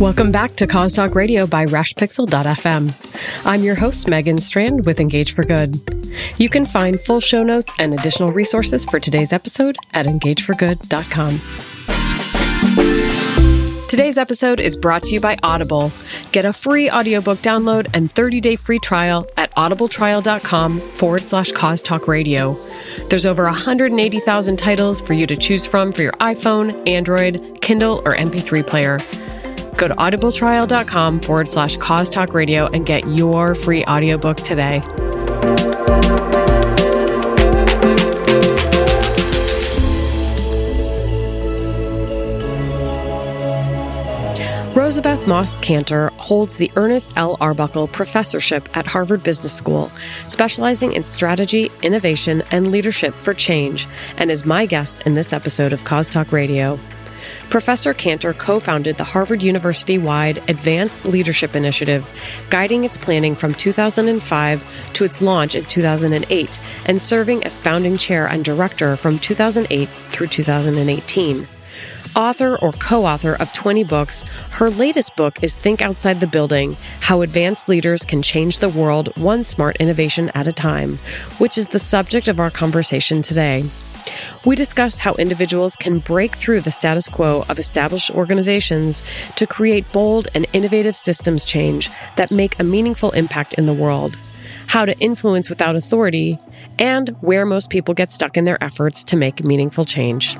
Welcome back to Cause Talk Radio by RashPixel.fm. I'm your host, Megan Strand with Engage for Good. You can find full show notes and additional resources for today's episode at engageforgood.com. Today's episode is brought to you by Audible. Get a free audiobook download and 30-day free trial at audibletrial.com forward slash cause talk radio. There's over 180,000 titles for you to choose from for your iPhone, Android, Kindle, or MP3 player. Go to audibletrial.com forward slash cause talk radio and get your free audiobook today. Rosabeth Moss Kanter holds the Ernest L. Arbuckle Professorship at Harvard Business School, specializing in strategy, innovation, and leadership for change, and is my guest in this episode of Cause Talk Radio. Professor Kanter co founded the Harvard University wide Advanced Leadership Initiative, guiding its planning from 2005 to its launch in 2008, and serving as founding chair and director from 2008 through 2018 author or co author of 20 books, her latest book is Think Outside the Building How Advanced Leaders Can Change the World One Smart Innovation at a Time, which is the subject of our conversation today. We discuss how individuals can break through the status quo of established organizations to create bold and innovative systems change that make a meaningful impact in the world, how to influence without authority, and where most people get stuck in their efforts to make meaningful change.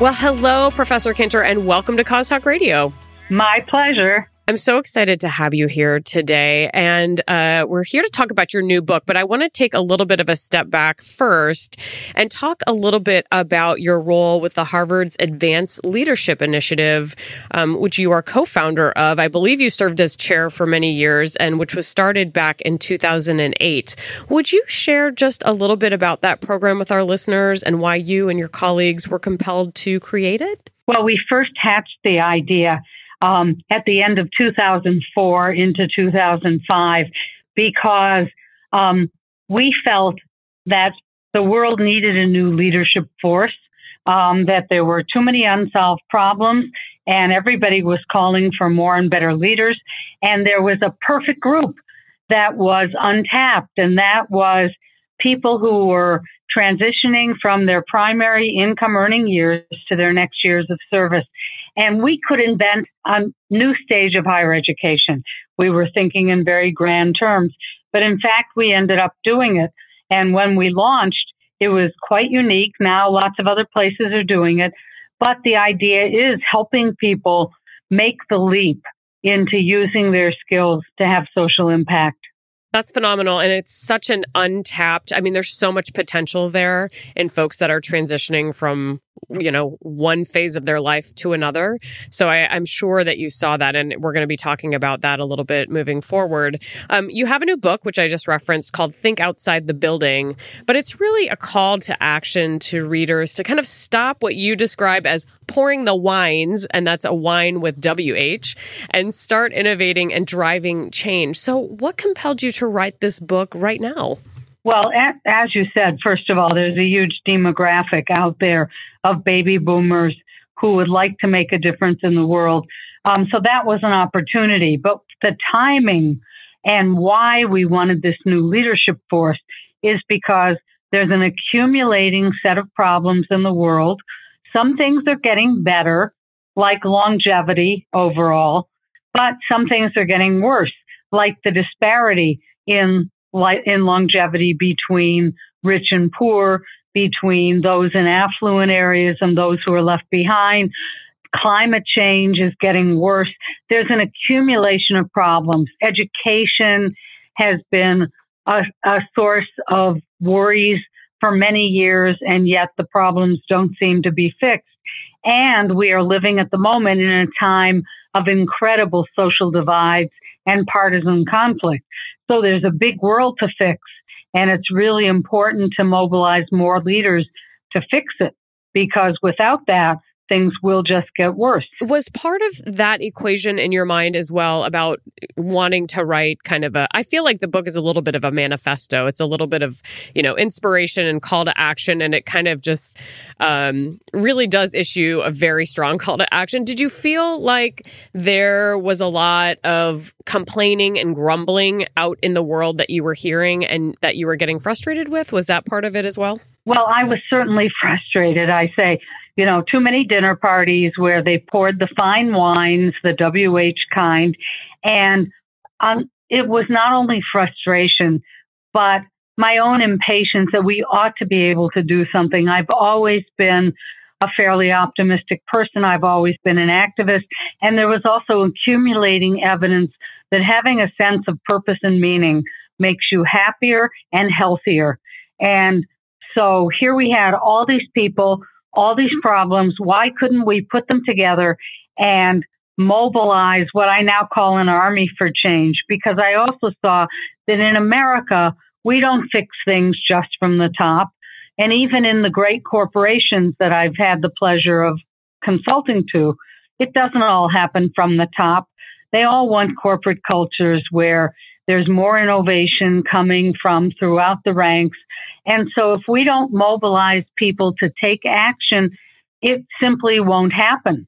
Well, hello, Professor Kanter, and welcome to Cause Talk Radio. My pleasure. I'm so excited to have you here today. And uh, we're here to talk about your new book, but I want to take a little bit of a step back first and talk a little bit about your role with the Harvard's Advanced Leadership Initiative, um, which you are co founder of. I believe you served as chair for many years and which was started back in 2008. Would you share just a little bit about that program with our listeners and why you and your colleagues were compelled to create it? Well, we first hatched the idea um, at the end of 2004 into 2005 because um, we felt that the world needed a new leadership force, um, that there were too many unsolved problems, and everybody was calling for more and better leaders. And there was a perfect group that was untapped, and that was people who were transitioning from their primary income earning years to their next years of service. And we could invent a new stage of higher education. We were thinking in very grand terms, but in fact, we ended up doing it. And when we launched, it was quite unique. Now lots of other places are doing it, but the idea is helping people make the leap into using their skills to have social impact. That's phenomenal. And it's such an untapped, I mean, there's so much potential there in folks that are transitioning from you know, one phase of their life to another. So I, am sure that you saw that, and we're going to be talking about that a little bit moving forward. Um, you have a new book, which I just referenced, called Think Outside the Building, but it's really a call to action to readers to kind of stop what you describe as pouring the wines, and that's a wine with WH, and start innovating and driving change. So, what compelled you to write this book right now? Well, as you said, first of all, there's a huge demographic out there of baby boomers who would like to make a difference in the world. Um, so that was an opportunity. But the timing and why we wanted this new leadership force is because there's an accumulating set of problems in the world. Some things are getting better, like longevity overall, but some things are getting worse, like the disparity in in longevity between rich and poor, between those in affluent areas and those who are left behind. Climate change is getting worse. There's an accumulation of problems. Education has been a, a source of worries for many years, and yet the problems don't seem to be fixed. And we are living at the moment in a time of incredible social divides and partisan conflict. So there's a big world to fix. And it's really important to mobilize more leaders to fix it because without that, things will just get worse. Was part of that equation in your mind as well about wanting to write kind of a, I feel like the book is a little bit of a manifesto. It's a little bit of, you know, inspiration and call to action. And it kind of just um, really does issue a very strong call to action. Did you feel like there was a lot of complaining and grumbling out in the world that you were hearing and that you were getting frustrated with? Was that part of it as well? Well, I was certainly frustrated. I say, you know, too many dinner parties where they poured the fine wines, the WH kind. And um, it was not only frustration, but my own impatience that we ought to be able to do something. I've always been a fairly optimistic person. I've always been an activist. And there was also accumulating evidence that having a sense of purpose and meaning makes you happier and healthier. And so here we had all these people all these problems. Why couldn't we put them together and mobilize what I now call an army for change? Because I also saw that in America, we don't fix things just from the top. And even in the great corporations that I've had the pleasure of consulting to, it doesn't all happen from the top. They all want corporate cultures where there's more innovation coming from throughout the ranks. And so if we don't mobilize people to take action, it simply won't happen.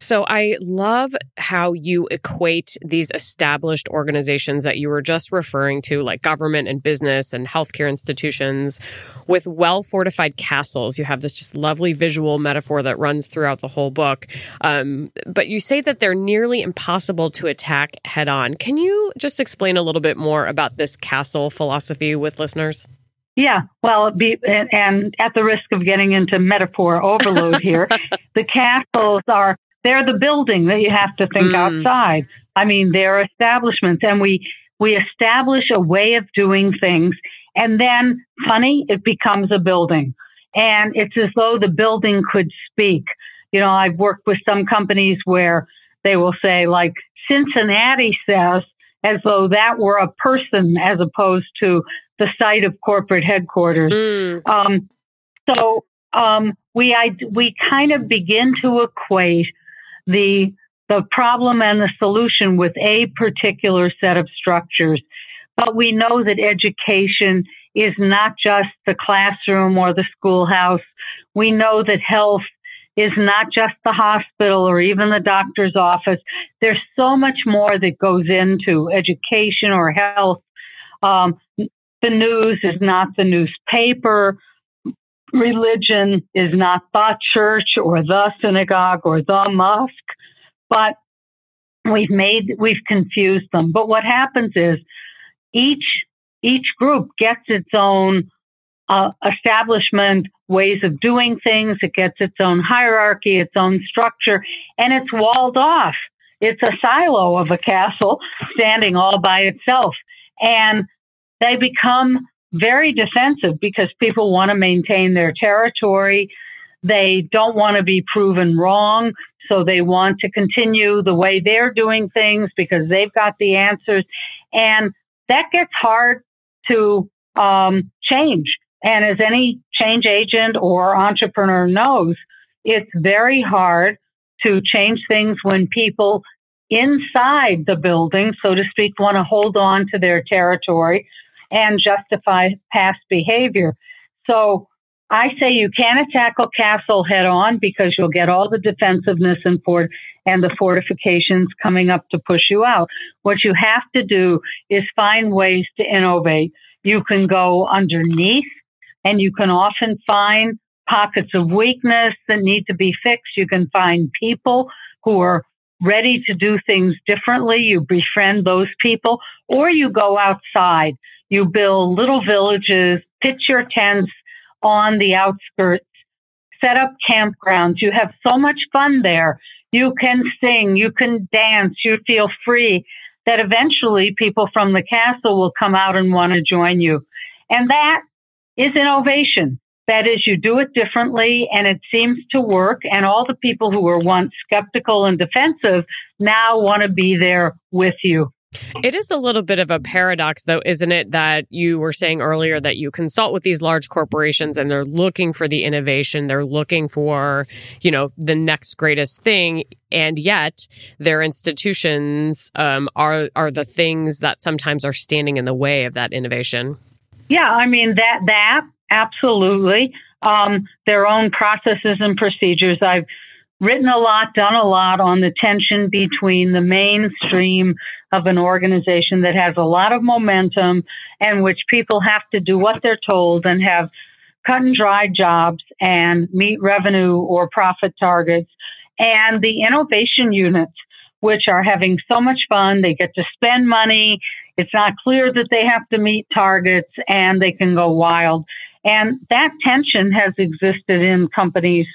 So I love how you equate these established organizations that you were just referring to, like government and business and healthcare institutions, with well fortified castles. You have this just lovely visual metaphor that runs throughout the whole book. Um, but you say that they're nearly impossible to attack head on. Can you just explain a little bit more about this castle philosophy with listeners? Yeah, well, be, and, and, at the risk of getting into metaphor overload here, the castles are they're the building that you have to think mm. outside. I mean, they're establishments, and we we establish a way of doing things, and then funny, it becomes a building, and it's as though the building could speak. You know, I've worked with some companies where they will say like Cincinnati says, as though that were a person as opposed to the site of corporate headquarters. Mm. Um, so um, we I, we kind of begin to equate the the problem and the solution with a particular set of structures. But we know that education is not just the classroom or the schoolhouse. We know that health is not just the hospital or even the doctor's office. There's so much more that goes into education or health. Um, the news is not the newspaper. Religion is not the church or the synagogue or the mosque, but we've made, we've confused them. But what happens is each, each group gets its own uh, establishment, ways of doing things. It gets its own hierarchy, its own structure, and it's walled off. It's a silo of a castle standing all by itself. And they become very defensive because people want to maintain their territory. They don't want to be proven wrong. So they want to continue the way they're doing things because they've got the answers. And that gets hard to um, change. And as any change agent or entrepreneur knows, it's very hard to change things when people inside the building, so to speak, want to hold on to their territory and justify past behavior. So I say you can't attack a castle head on because you'll get all the defensiveness and fort and the fortifications coming up to push you out. What you have to do is find ways to innovate. You can go underneath and you can often find pockets of weakness that need to be fixed. You can find people who are ready to do things differently. You befriend those people or you go outside you build little villages, pitch your tents on the outskirts, set up campgrounds. You have so much fun there. You can sing, you can dance, you feel free that eventually people from the castle will come out and want to join you. And that is innovation. That is, you do it differently and it seems to work. And all the people who were once skeptical and defensive now want to be there with you. It is a little bit of a paradox, though, isn't it? That you were saying earlier that you consult with these large corporations and they're looking for the innovation, they're looking for, you know, the next greatest thing, and yet their institutions um, are are the things that sometimes are standing in the way of that innovation. Yeah, I mean that that absolutely um, their own processes and procedures. I've written a lot, done a lot on the tension between the mainstream of an organization that has a lot of momentum and which people have to do what they're told and have cut and dry jobs and meet revenue or profit targets and the innovation units which are having so much fun they get to spend money it's not clear that they have to meet targets and they can go wild and that tension has existed in companies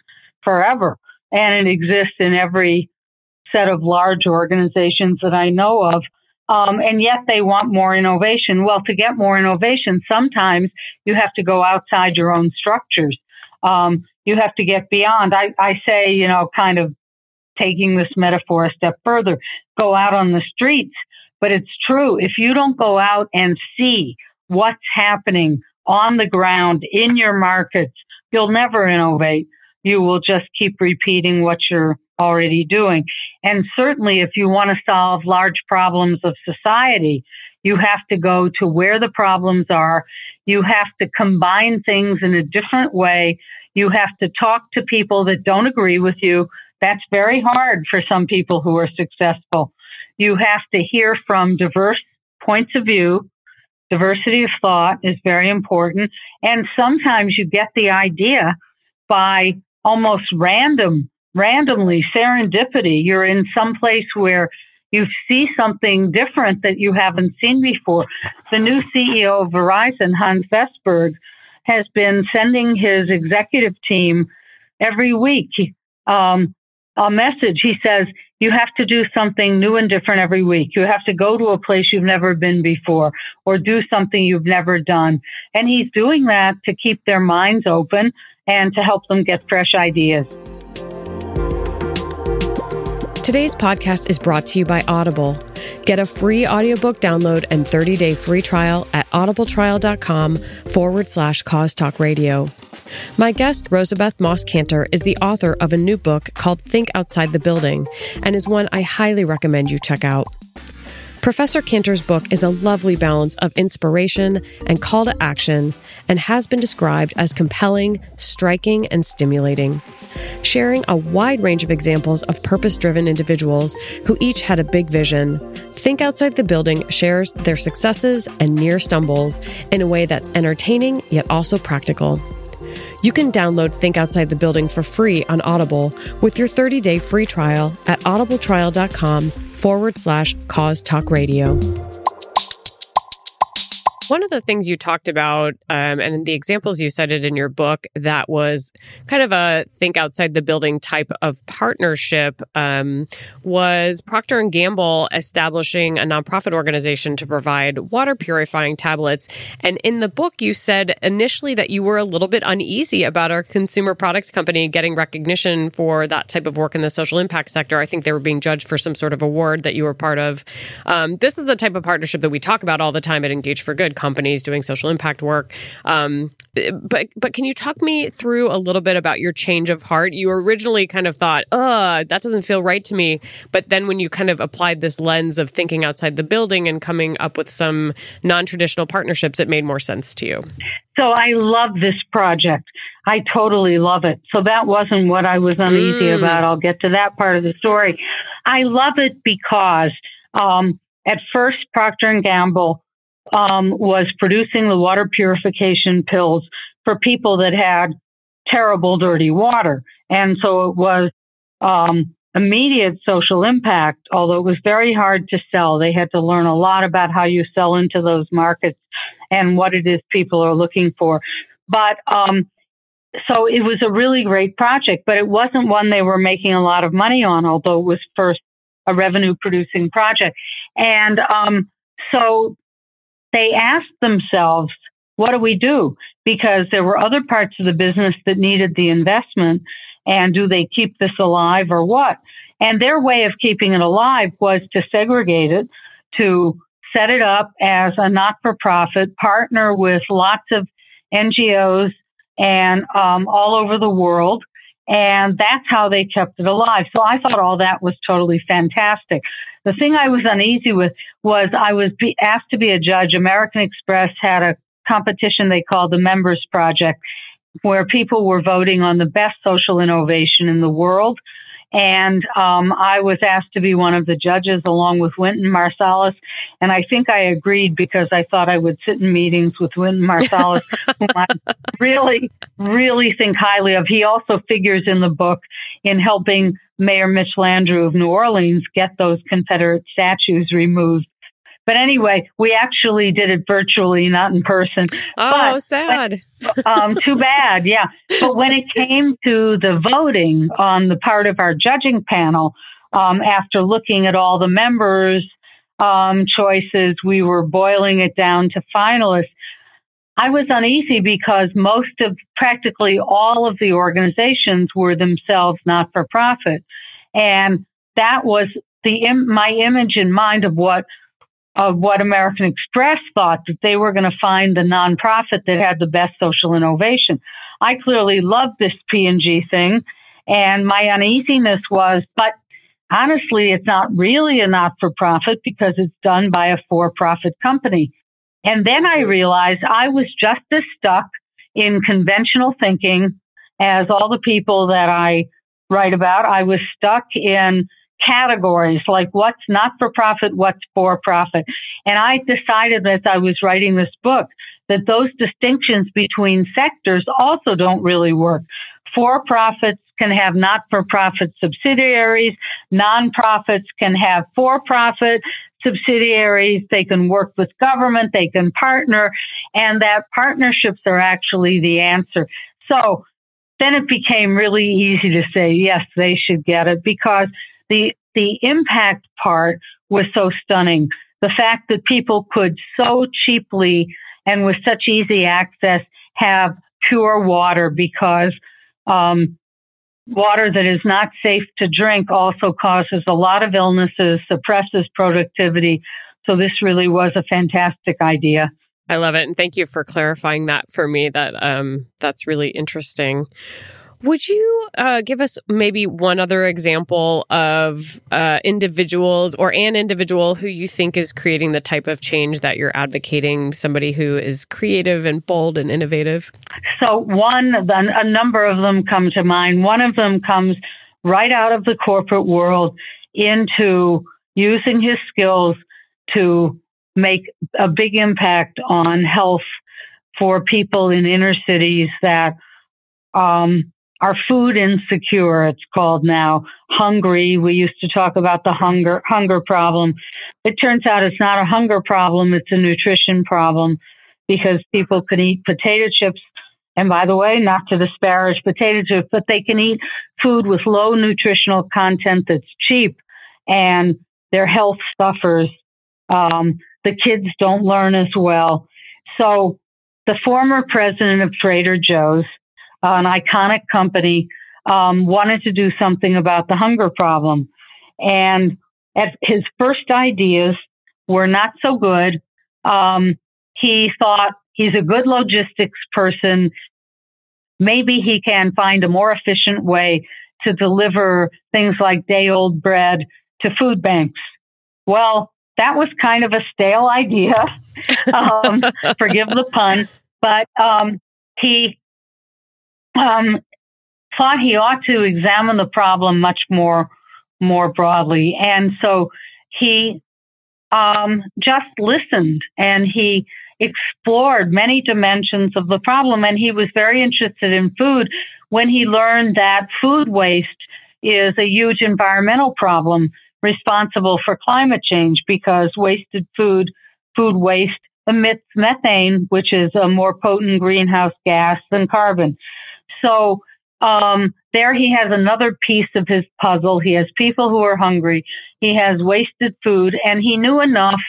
forever and it exists in every set of large organizations that I know of. Um, and yet they want more innovation. Well, to get more innovation, sometimes you have to go outside your own structures. Um, you have to get beyond. I, I say, you know, kind of taking this metaphor a step further, go out on the streets. But it's true. If you don't go out and see what's happening on the ground in your markets, you'll never innovate you will just keep repeating what you're already doing. And certainly, if you want to solve large problems of society, you have to go to where the problems are. You have to combine things in a different way. You have to talk to people that don't agree with you. That's very hard for some people who are successful. You have to hear from diverse points of view. Diversity of thought is very important. And sometimes you get the idea by almost random, randomly serendipity. You're in some place where you see something different that you haven't seen before. The new CEO of Verizon, Hans Vestberg, has been sending his executive team every week um, a message. He says, You have to do something new and different every week. You have to go to a place you've never been before or do something you've never done. And he's doing that to keep their minds open and to help them get fresh ideas. Today's podcast is brought to you by Audible. Get a free audiobook download and 30-day free trial at audibletrial.com forward slash cause talk radio. My guest, Rosabeth Moss Kanter, is the author of a new book called Think Outside the Building and is one I highly recommend you check out. Professor Kanter's book is a lovely balance of inspiration and call to action and has been described as compelling, striking, and stimulating. Sharing a wide range of examples of purpose driven individuals who each had a big vision, Think Outside the Building shares their successes and near stumbles in a way that's entertaining yet also practical. You can download Think Outside the Building for free on Audible with your 30 day free trial at audibletrial.com forward slash cause talk radio. One of the things you talked about, um, and the examples you cited in your book, that was kind of a think outside the building type of partnership, um, was Procter and Gamble establishing a nonprofit organization to provide water purifying tablets. And in the book, you said initially that you were a little bit uneasy about our consumer products company getting recognition for that type of work in the social impact sector. I think they were being judged for some sort of award that you were part of. Um, this is the type of partnership that we talk about all the time at Engage for Good companies doing social impact work. Um, but but can you talk me through a little bit about your change of heart? You originally kind of thought, "Uh, that doesn't feel right to me," but then when you kind of applied this lens of thinking outside the building and coming up with some non-traditional partnerships, it made more sense to you. So I love this project. I totally love it. So that wasn't what I was uneasy mm. about. I'll get to that part of the story. I love it because um, at first Procter and Gamble um, was producing the water purification pills for people that had terrible dirty water. And so it was um, immediate social impact, although it was very hard to sell. They had to learn a lot about how you sell into those markets and what it is people are looking for. But um, so it was a really great project, but it wasn't one they were making a lot of money on, although it was first a revenue producing project. And um, so they asked themselves, what do we do? Because there were other parts of the business that needed the investment. And do they keep this alive or what? And their way of keeping it alive was to segregate it, to set it up as a not for profit, partner with lots of NGOs and um, all over the world. And that's how they kept it alive. So I thought all that was totally fantastic. The thing I was uneasy with was I was asked to be a judge. American Express had a competition they called the Members Project, where people were voting on the best social innovation in the world. And um, I was asked to be one of the judges along with Wynton Marsalis. And I think I agreed because I thought I would sit in meetings with Wynton Marsalis, whom I really, really think highly of. He also figures in the book in helping Mayor Mitch Landrieu of New Orleans get those Confederate statues removed but anyway, we actually did it virtually, not in person. Oh, but, sad. um, too bad. Yeah. But when it came to the voting on the part of our judging panel, um, after looking at all the members' um, choices, we were boiling it down to finalists. I was uneasy because most of practically all of the organizations were themselves not for profit. And that was the my image in mind of what of what American Express thought that they were going to find the nonprofit that had the best social innovation. I clearly loved this P&G thing, and my uneasiness was, but honestly, it's not really a not for profit because it's done by a for profit company. And then I mm-hmm. realized I was just as stuck in conventional thinking as all the people that I write about. I was stuck in categories like what's not for profit, what's for profit. And I decided as I was writing this book that those distinctions between sectors also don't really work. For profits can have not for profit subsidiaries, nonprofits can have for profit subsidiaries, they can work with government, they can partner, and that partnerships are actually the answer. So then it became really easy to say, yes, they should get it because the the impact part was so stunning. The fact that people could so cheaply and with such easy access have pure water because um, water that is not safe to drink also causes a lot of illnesses, suppresses productivity. So this really was a fantastic idea. I love it, and thank you for clarifying that for me. That um, that's really interesting. Would you uh, give us maybe one other example of uh, individuals or an individual who you think is creating the type of change that you're advocating? Somebody who is creative and bold and innovative. So, one, a number of them come to mind. One of them comes right out of the corporate world into using his skills to make a big impact on health for people in inner cities that um, are food insecure, it's called now. Hungry. We used to talk about the hunger, hunger problem. It turns out it's not a hunger problem. It's a nutrition problem because people can eat potato chips. And by the way, not to disparage potato chips, but they can eat food with low nutritional content that's cheap and their health suffers. Um, the kids don't learn as well. So the former president of Trader Joe's an iconic company, um, wanted to do something about the hunger problem. And at his first ideas were not so good. Um, he thought he's a good logistics person. Maybe he can find a more efficient way to deliver things like day old bread to food banks. Well, that was kind of a stale idea. um, forgive the pun, but um, he um, thought he ought to examine the problem much more more broadly, and so he um, just listened and he explored many dimensions of the problem. And he was very interested in food when he learned that food waste is a huge environmental problem responsible for climate change because wasted food, food waste emits methane, which is a more potent greenhouse gas than carbon. So um, there he has another piece of his puzzle. He has people who are hungry. He has wasted food, and he knew enough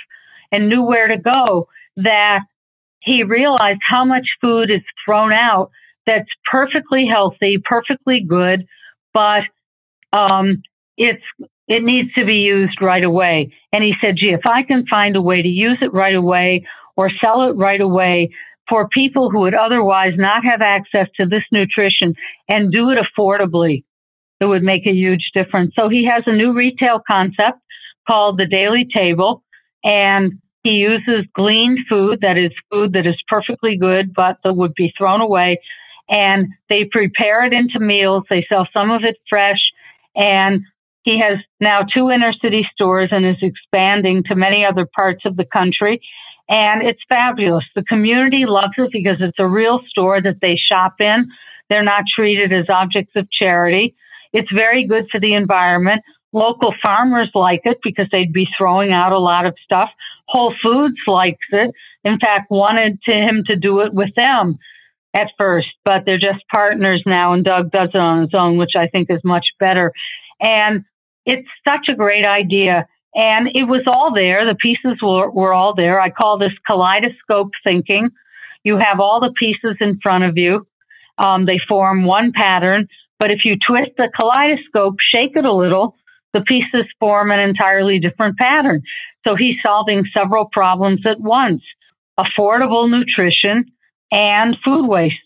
and knew where to go that he realized how much food is thrown out that's perfectly healthy, perfectly good, but um, it's it needs to be used right away. And he said, gee, if I can find a way to use it right away or sell it right away for people who would otherwise not have access to this nutrition and do it affordably, it would make a huge difference. So he has a new retail concept called the Daily Table and he uses gleaned food that is food that is perfectly good, but that would be thrown away. And they prepare it into meals. They sell some of it fresh and he has now two inner city stores and is expanding to many other parts of the country. And it's fabulous. The community loves it because it's a real store that they shop in. They're not treated as objects of charity. It's very good for the environment. Local farmers like it because they'd be throwing out a lot of stuff. Whole Foods likes it. In fact, wanted to him to do it with them at first, but they're just partners now and Doug does it on his own, which I think is much better. And it's such a great idea. And it was all there. The pieces were, were all there. I call this kaleidoscope thinking. You have all the pieces in front of you. Um, they form one pattern. But if you twist the kaleidoscope, shake it a little, the pieces form an entirely different pattern. So he's solving several problems at once affordable nutrition and food waste.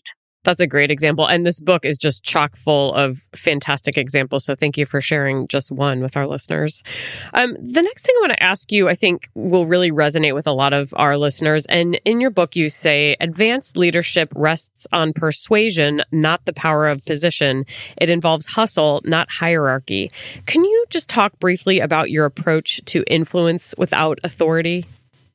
That's a great example. And this book is just chock full of fantastic examples. So thank you for sharing just one with our listeners. Um, the next thing I want to ask you, I think, will really resonate with a lot of our listeners. And in your book, you say advanced leadership rests on persuasion, not the power of position. It involves hustle, not hierarchy. Can you just talk briefly about your approach to influence without authority?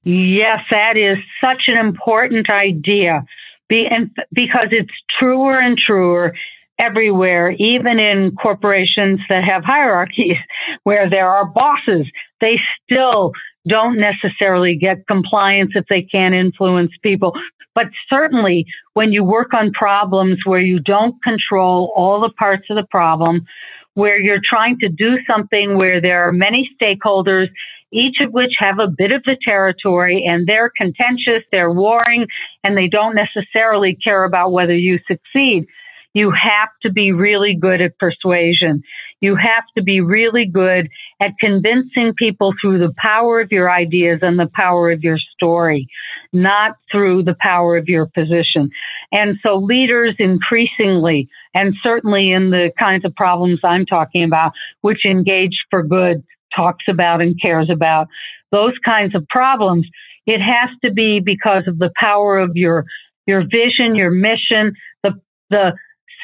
Yes, that is such an important idea. Be, and because it's truer and truer everywhere, even in corporations that have hierarchies where there are bosses, they still don't necessarily get compliance if they can't influence people. But certainly when you work on problems where you don't control all the parts of the problem, where you're trying to do something where there are many stakeholders each of which have a bit of the territory and they're contentious, they're warring, and they don't necessarily care about whether you succeed. You have to be really good at persuasion. You have to be really good at convincing people through the power of your ideas and the power of your story, not through the power of your position. And so leaders increasingly, and certainly in the kinds of problems I'm talking about, which engage for good, talks about and cares about, those kinds of problems, it has to be because of the power of your your vision, your mission, the the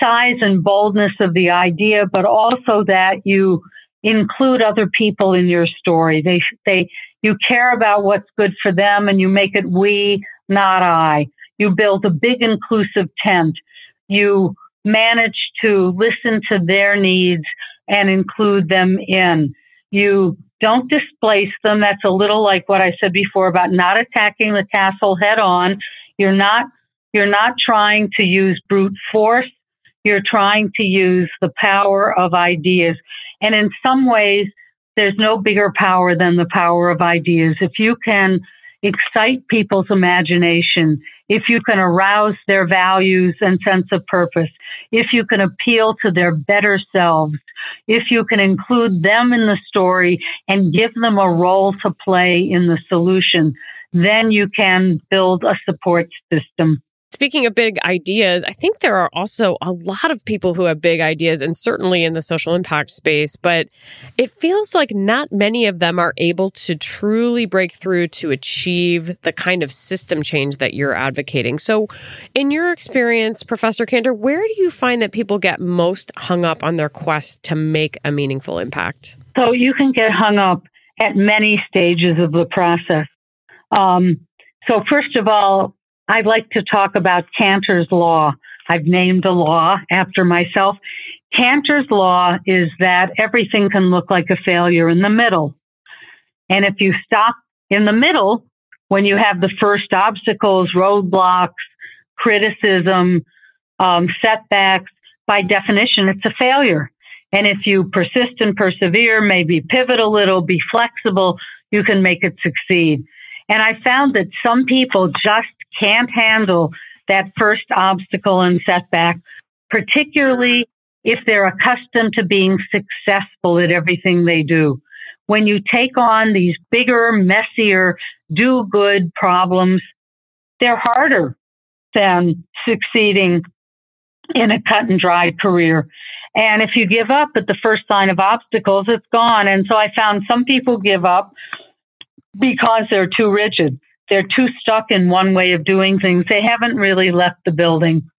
size and boldness of the idea, but also that you include other people in your story. They they you care about what's good for them and you make it we, not I. You build a big inclusive tent. You manage to listen to their needs and include them in. You don't displace them. That's a little like what I said before about not attacking the castle head on. You're not, you're not trying to use brute force. You're trying to use the power of ideas. And in some ways, there's no bigger power than the power of ideas. If you can excite people's imagination, if you can arouse their values and sense of purpose, if you can appeal to their better selves, if you can include them in the story and give them a role to play in the solution, then you can build a support system Speaking of big ideas, I think there are also a lot of people who have big ideas and certainly in the social impact space, but it feels like not many of them are able to truly break through to achieve the kind of system change that you're advocating. So, in your experience, Professor Kanter, where do you find that people get most hung up on their quest to make a meaningful impact? So, you can get hung up at many stages of the process. Um, so, first of all, I'd like to talk about Kanter's Law. I've named a law after myself. Kanter's Law is that everything can look like a failure in the middle. And if you stop in the middle, when you have the first obstacles, roadblocks, criticism, um, setbacks, by definition, it's a failure. And if you persist and persevere, maybe pivot a little, be flexible, you can make it succeed. And I found that some people just can't handle that first obstacle and setback, particularly if they're accustomed to being successful at everything they do. When you take on these bigger, messier, do good problems, they're harder than succeeding in a cut and dry career. And if you give up at the first sign of obstacles, it's gone. And so I found some people give up because they're too rigid. They're too stuck in one way of doing things. They haven't really left the building.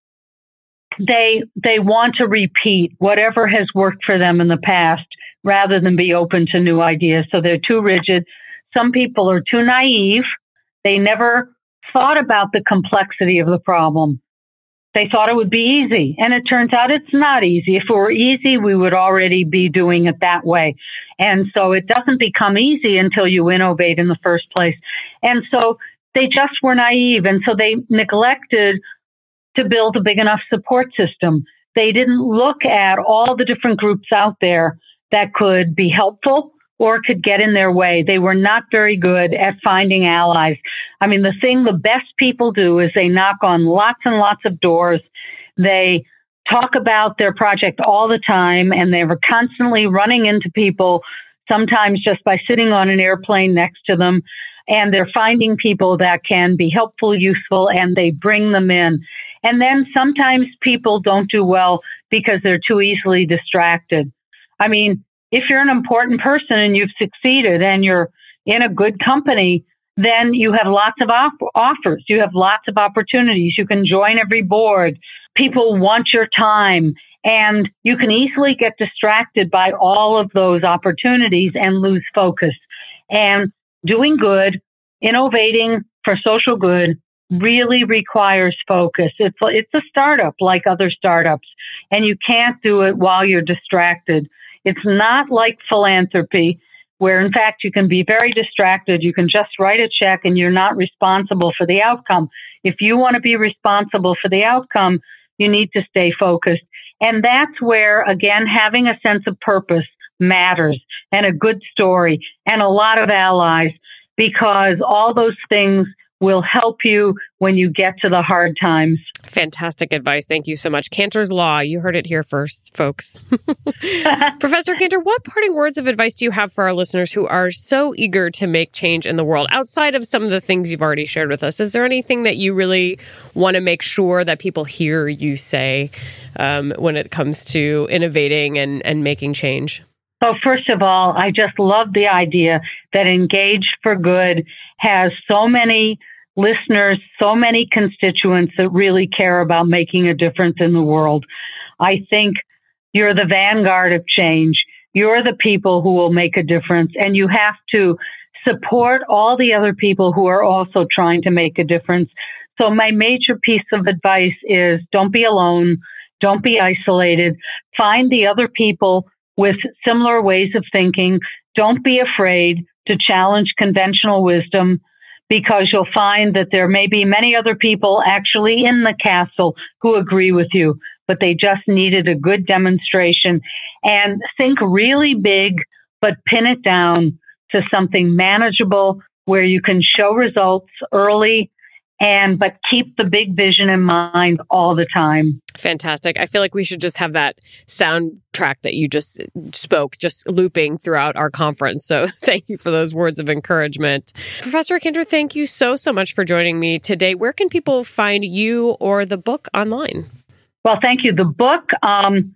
They they want to repeat whatever has worked for them in the past rather than be open to new ideas. So they're too rigid. Some people are too naive. They never thought about the complexity of the problem. They thought it would be easy. And it turns out it's not easy. If it were easy, we would already be doing it that way. And so it doesn't become easy until you innovate in the first place. And so they just were naive. And so they neglected to build a big enough support system. They didn't look at all the different groups out there that could be helpful or could get in their way. They were not very good at finding allies. I mean, the thing the best people do is they knock on lots and lots of doors. They talk about their project all the time and they were constantly running into people, sometimes just by sitting on an airplane next to them. And they're finding people that can be helpful, useful, and they bring them in. And then sometimes people don't do well because they're too easily distracted. I mean, if you're an important person and you've succeeded and you're in a good company, then you have lots of op- offers. You have lots of opportunities. You can join every board. People want your time and you can easily get distracted by all of those opportunities and lose focus. And doing good, innovating for social good really requires focus. It's, it's a startup like other startups and you can't do it while you're distracted. It's not like philanthropy, where in fact you can be very distracted. You can just write a check and you're not responsible for the outcome. If you want to be responsible for the outcome, you need to stay focused. And that's where, again, having a sense of purpose matters and a good story and a lot of allies because all those things will help you when you get to the hard times. Fantastic advice. Thank you so much. Kanter's Law. You heard it here first, folks. Professor Kanter, what parting words of advice do you have for our listeners who are so eager to make change in the world outside of some of the things you've already shared with us? Is there anything that you really want to make sure that people hear you say um, when it comes to innovating and, and making change? So, first of all, I just love the idea that Engaged for Good has so many listeners, so many constituents that really care about making a difference in the world. I think you're the vanguard of change. You're the people who will make a difference, and you have to support all the other people who are also trying to make a difference. So, my major piece of advice is don't be alone, don't be isolated, find the other people with similar ways of thinking. Don't be afraid to challenge conventional wisdom because you'll find that there may be many other people actually in the castle who agree with you, but they just needed a good demonstration. And think really big, but pin it down to something manageable where you can show results early and but keep the big vision in mind all the time. Fantastic. I feel like we should just have that soundtrack that you just spoke just looping throughout our conference. So thank you for those words of encouragement. Professor Kanter, thank you so so much for joining me today. Where can people find you or the book online? Well, thank you. The book um,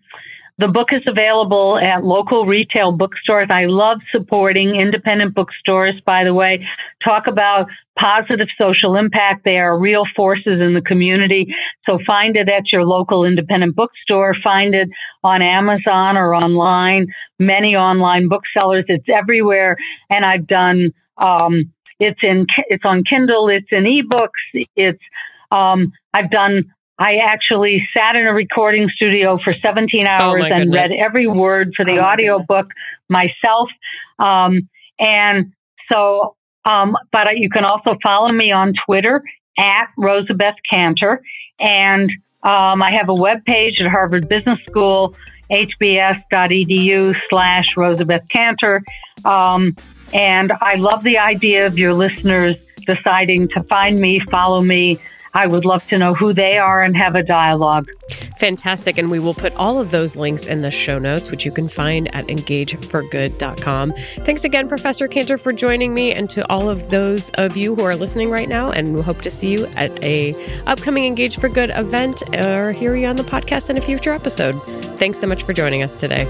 the book is available at local retail bookstores. I love supporting independent bookstores, by the way. Talk about positive social impact. They are real forces in the community. So find it at your local independent bookstore. Find it on Amazon or online. Many online booksellers. It's everywhere. And I've done, um, it's in, it's on Kindle. It's in ebooks. It's, um, I've done I actually sat in a recording studio for 17 hours oh and read every word for the oh audio book myself. Um, and so, um, but you can also follow me on Twitter at Rosabeth Kanter. And um, I have a web page at Harvard Business School, hbs.edu slash Rosabeth Kanter. Um, and I love the idea of your listeners deciding to find me, follow me, I would love to know who they are and have a dialogue. Fantastic. And we will put all of those links in the show notes, which you can find at engageforgood.com. Thanks again, Professor Kanter, for joining me and to all of those of you who are listening right now. And we hope to see you at a upcoming Engage for Good event or hear you on the podcast in a future episode. Thanks so much for joining us today.